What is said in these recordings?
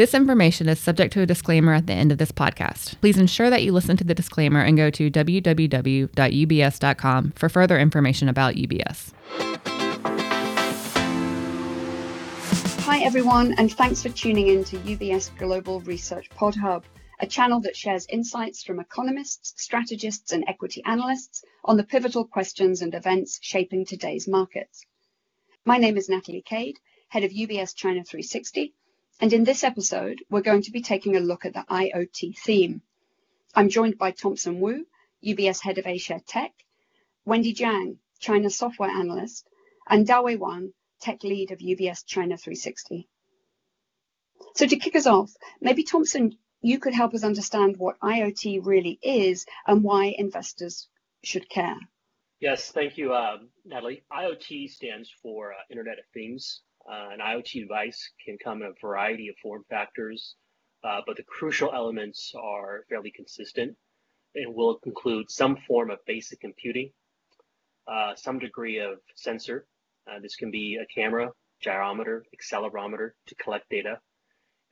This information is subject to a disclaimer at the end of this podcast. Please ensure that you listen to the disclaimer and go to www.ubs.com for further information about UBS. Hi, everyone, and thanks for tuning in to UBS Global Research Pod Hub, a channel that shares insights from economists, strategists, and equity analysts on the pivotal questions and events shaping today's markets. My name is Natalie Cade, head of UBS China 360, and in this episode, we're going to be taking a look at the IoT theme. I'm joined by Thompson Wu, UBS Head of Asia Tech, Wendy Jiang, China Software Analyst, and Dawei Wang, Tech Lead of UBS China 360. So to kick us off, maybe Thompson, you could help us understand what IoT really is and why investors should care. Yes, thank you, uh, Natalie. IoT stands for uh, Internet of Things. Uh, an IoT device can come in a variety of form factors, uh, but the crucial elements are fairly consistent and will include some form of basic computing, uh, some degree of sensor. This can be a camera, gyrometer, accelerometer to collect data.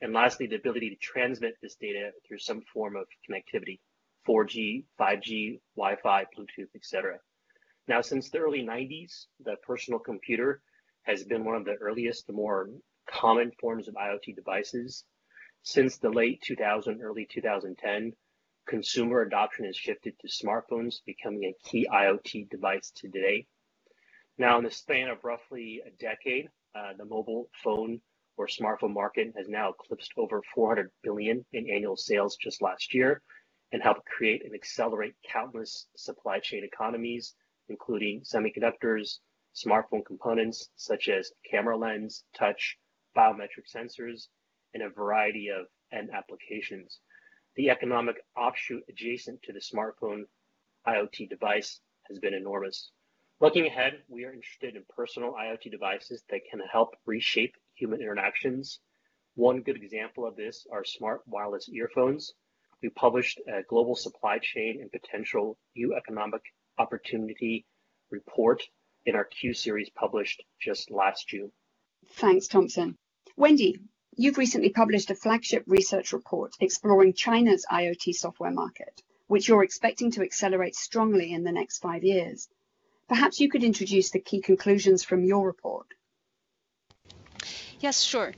And lastly, the ability to transmit this data through some form of connectivity, 4G, 5G, Wi-Fi, Bluetooth, etc. Now, since the early 90s, the personal computer has been one of the earliest, more common forms of IoT devices. Since the late 2000, early 2010, consumer adoption has shifted to smartphones becoming a key IoT device today. Now, in the span of roughly a decade, uh, the mobile phone or smartphone market has now eclipsed over 400 billion in annual sales just last year and helped create and accelerate countless supply chain economies, including semiconductors, smartphone components such as camera lens, touch, biometric sensors, and a variety of end applications. The economic offshoot adjacent to the smartphone IoT device has been enormous. Looking ahead, we are interested in personal IoT devices that can help reshape human interactions. One good example of this are smart wireless earphones. We published a global supply chain and potential new economic opportunity report in our Q series published just last June. Thanks, Thompson. Wendy, you've recently published a flagship research report exploring China's IoT software market, which you're expecting to accelerate strongly in the next five years. Perhaps you could introduce the key conclusions from your report. Yes, sure.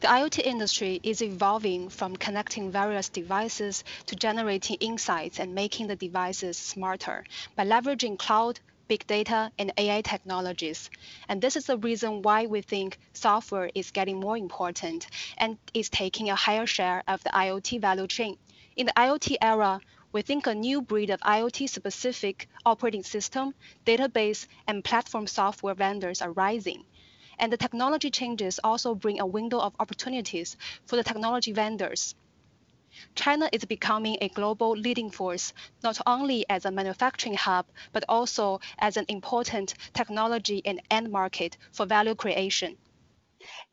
The IoT industry is evolving from connecting various devices to generating insights and making the devices smarter by leveraging cloud, big data, and AI technologies. And this is the reason why we think software is getting more important and is taking a higher share of the IoT value chain. In the IoT era, we think a new breed of IoT specific operating system, database, and platform software vendors are rising. And the technology changes also bring a window of opportunities for the technology vendors. China is becoming a global leading force, not only as a manufacturing hub, but also as an important technology and end market for value creation.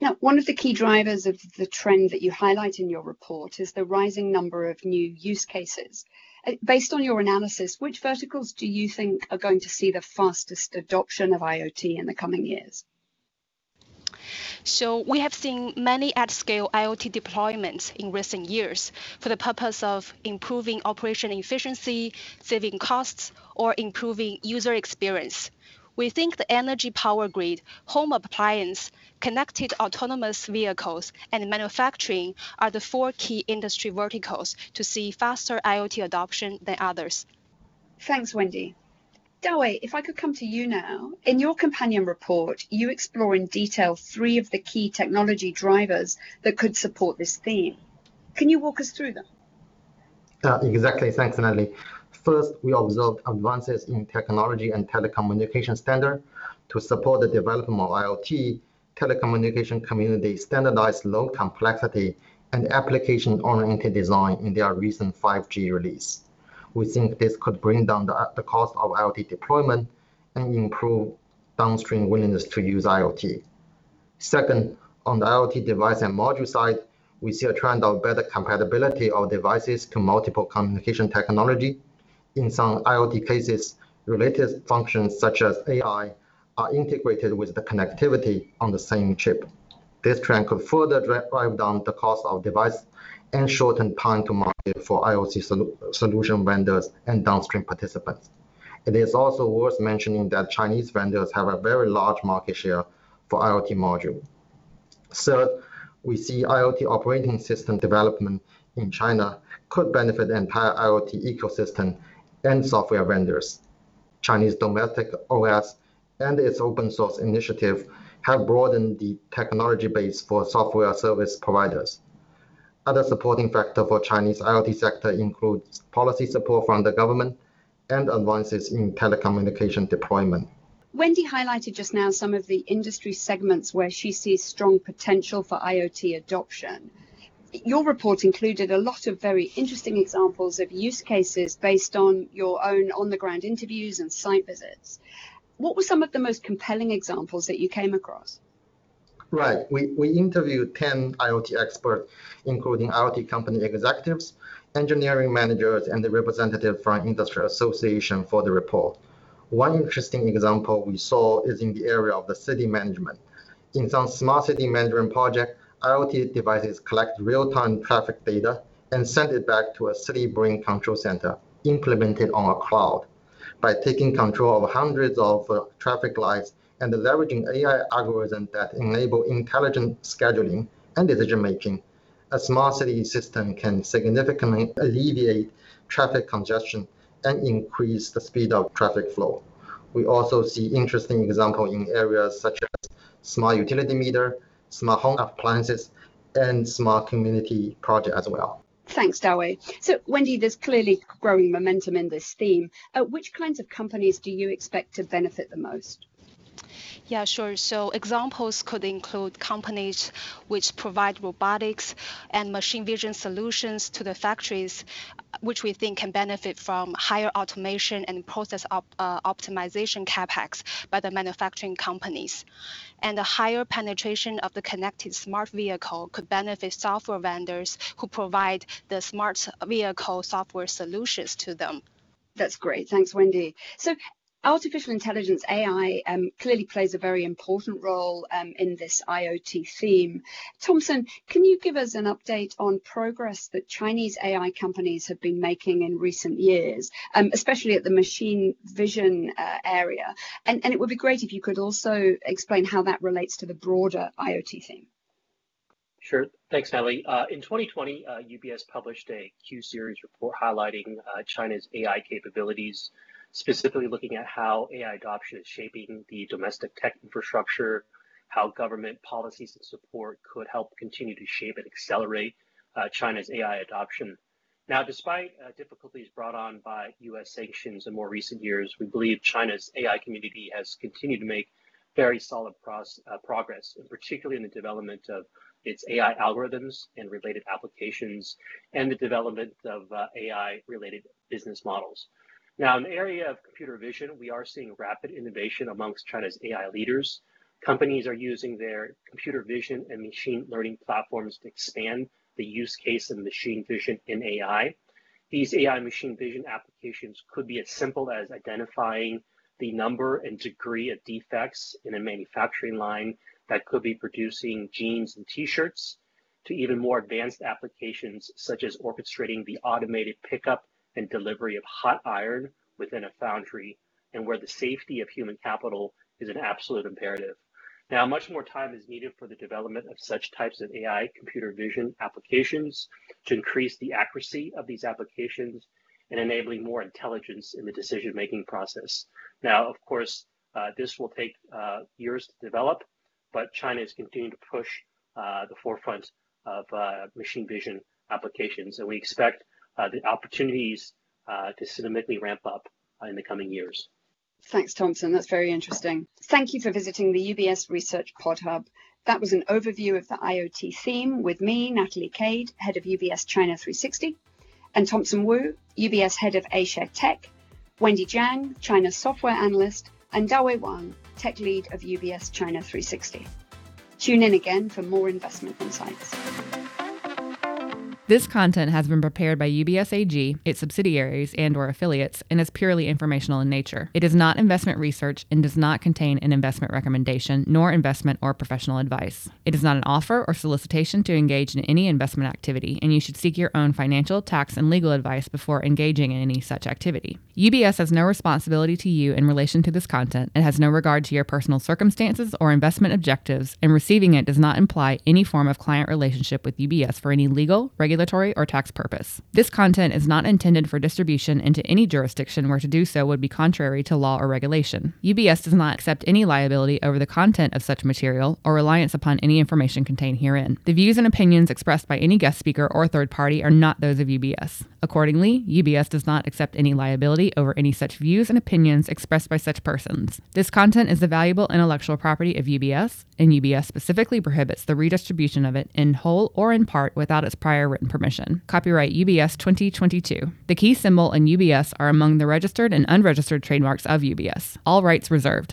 Now, one of the key drivers of the trend that you highlight in your report is the rising number of new use cases. Uh, based on your analysis, which verticals do you think are going to see the fastest adoption of IoT in the coming years? So we have seen many at-scale IoT deployments in recent years for the purpose of improving operation efficiency, saving costs, or improving user experience. We think the energy power grid, home appliance, connected autonomous vehicles, and manufacturing are the four key industry verticals to see faster IoT adoption than others. Thanks, Wendy. Dawei, if I could come to you now. In your companion report, you explore in detail three of the key technology drivers that could support this theme. Can you walk us through them? Uh, exactly. Thanks, Natalie. First, we observed advances in technology and telecommunication standard to support the development of IoT. Telecommunication community standardized low complexity and application-oriented design in their recent 5G release we think this could bring down the, the cost of IoT deployment and improve downstream willingness to use IoT. Second, on the IoT device and module side, we see a trend of better compatibility of devices to multiple communication technology. In some IoT cases, related functions such as AI are integrated with the connectivity on the same chip. This trend could further drive down the cost of device and shorten time to market for IoT sol solution vendors and downstream participants. It is also worth mentioning that Chinese vendors have a very large market share for IoT module. Third, we see IoT operating system development in China could benefit the entire IoT ecosystem and software vendors. Chinese domestic OS and its open source initiative have broadened the technology base for software service providers. Other supporting factor for Chinese IoT sector includes policy support from the government and advances in telecommunication deployment. Wendy highlighted just now some of the industry segments where she sees strong potential for IoT adoption. Your report included a lot of very interesting examples of use cases based on your own on the ground interviews and site visits. What were some of the most compelling examples that you came across? Right. We, we interviewed 10 IoT experts, including IoT company executives, engineering managers, and the representative from industry association for the report. One interesting example we saw is in the area of the city management. In some smart city management project, IoT devices collect real-time traffic data and send it back to a city brain control center implemented on a cloud. By taking control of hundreds of uh, traffic lights and leveraging AI algorithms that enable intelligent scheduling and decision making, a smart city system can significantly alleviate traffic congestion and increase the speed of traffic flow. We also see interesting examples in areas such as smart utility meter, smart home appliances, and smart community project as well. Thanks, Dawei. So, Wendy, there's clearly growing momentum in this theme. Uh, which kinds of companies do you expect to benefit the most? Yeah, sure. So examples could include companies which provide robotics and machine vision solutions to the factories, which we think can benefit from higher automation and process op uh, optimization capex by the manufacturing companies. And the higher penetration of the connected smart vehicle could benefit software vendors who provide the smart vehicle software solutions to them. That's great. Thanks, Wendy. So artificial intelligence AI um, clearly plays a very important role um, in this IoT theme. Thompson, can you give us an update on progress that Chinese AI companies have been making in recent years, um, especially at the machine vision uh, area? And, and it would be great if you could also explain how that relates to the broader IoT theme. Sure. Thanks, Natalie. Uh, in 2020, uh, UBS published a Q series report highlighting uh, China's AI capabilities specifically looking at how AI adoption is shaping the domestic tech infrastructure, how government policies and support could help continue to shape and accelerate uh, China's AI adoption. Now, despite uh, difficulties brought on by US sanctions in more recent years, we believe China's AI community has continued to make very solid pros, uh, progress, and particularly in the development of its AI algorithms and related applications, and the development of uh, AI related business models. Now, in the area of computer vision, we are seeing rapid innovation amongst China's AI leaders. Companies are using their computer vision and machine learning platforms to expand the use case of machine vision in AI. These AI machine vision applications could be as simple as identifying the number and degree of defects in a manufacturing line that could be producing jeans and t-shirts to even more advanced applications such as orchestrating the automated pickup and delivery of hot iron within a foundry and where the safety of human capital is an absolute imperative. Now, much more time is needed for the development of such types of AI computer vision applications to increase the accuracy of these applications and enabling more intelligence in the decision making process. Now, of course, uh, this will take uh, years to develop, but China is continuing to push uh, the forefront of uh, machine vision applications, and we expect the opportunities uh, to significantly ramp up uh, in the coming years. Thanks, Thompson. That's very interesting. Thank you for visiting the UBS Research Pod Hub. That was an overview of the IoT theme with me, Natalie Cade, head of UBS China 360, and Thompson Wu, UBS head of Asia Tech, Wendy Jiang, China software analyst, and Dawei Wang, tech lead of UBS China 360. Tune in again for more investment insights. This content has been prepared by UBS AG, its subsidiaries and or affiliates, and is purely informational in nature. It is not investment research and does not contain an investment recommendation nor investment or professional advice. It is not an offer or solicitation to engage in any investment activity, and you should seek your own financial, tax, and legal advice before engaging in any such activity. UBS has no responsibility to you in relation to this content and has no regard to your personal circumstances or investment objectives, and receiving it does not imply any form of client relationship with UBS for any legal, regulatory, regulatory, or tax purpose. This content is not intended for distribution into any jurisdiction where to do so would be contrary to law or regulation. UBS does not accept any liability over the content of such material or reliance upon any information contained herein. The views and opinions expressed by any guest speaker or third party are not those of UBS. Accordingly, UBS does not accept any liability over any such views and opinions expressed by such persons. This content is the valuable intellectual property of UBS, and UBS specifically prohibits the redistribution of it in whole or in part without its prior written permission. Copyright UBS 2022. The key symbol and UBS are among the registered and unregistered trademarks of UBS. All rights reserved.